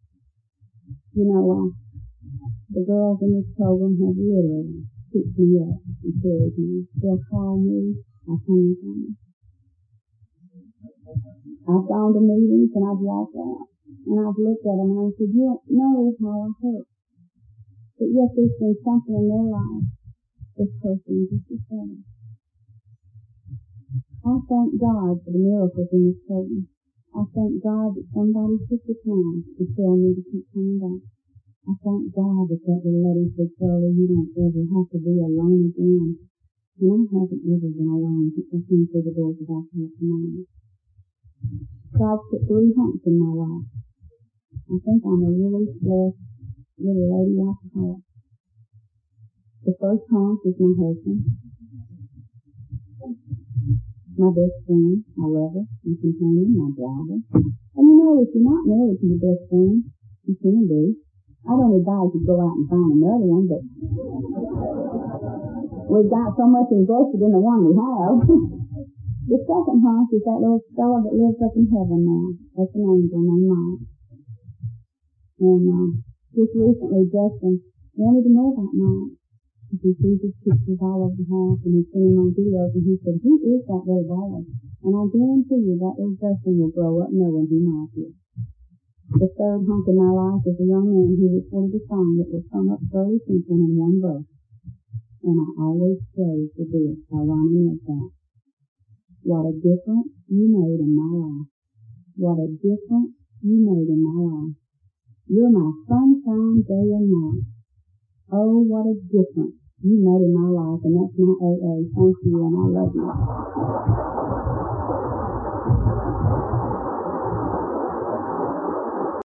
You know, uh, the girls in this program have literally picked me up and encouraged me. They'll call me. I'll come and I've gone to meetings and I've walked out and I've looked at them and I said, you don't know how I hurt. But yet there's been something in their life this person just the same. I thank God for the miracles in this program. I thank God that somebody took the time to tell me to keep coming back. I thank God that that little lady said, Charlie, you don't ever have to be alone again. And I haven't ever been alone since I came through the doors of Alcoholics Anonymous. God put three humps in my life. I think I'm a really blessed little lady alcoholic. The first half is my husband. My best friend, my lover, my companion, my driver. And you know, if you're not married to your best friend, you shouldn't be. I don't advise you go out and find another one, but we've got so much invested in the one we have. *laughs* the second half is that little fellow that lives up in heaven now. That's an angel named Mike. And uh, just recently Justin wanted to know about Mike. He sees his pictures all over the house and he's him on videos and he said, who is that little boy? And I guarantee you that little Justin will grow up knowing who Mike is. The third hunk in my life is a young man who recorded a song that will sum up 30 people in one verse. And I always praise the this by Ronnie Milsap. What a difference you made in my life. What a difference you made in my life. You're my sunshine day and night. Oh, what a difference you made in my life, and that's my AA. Thank you, and I love you.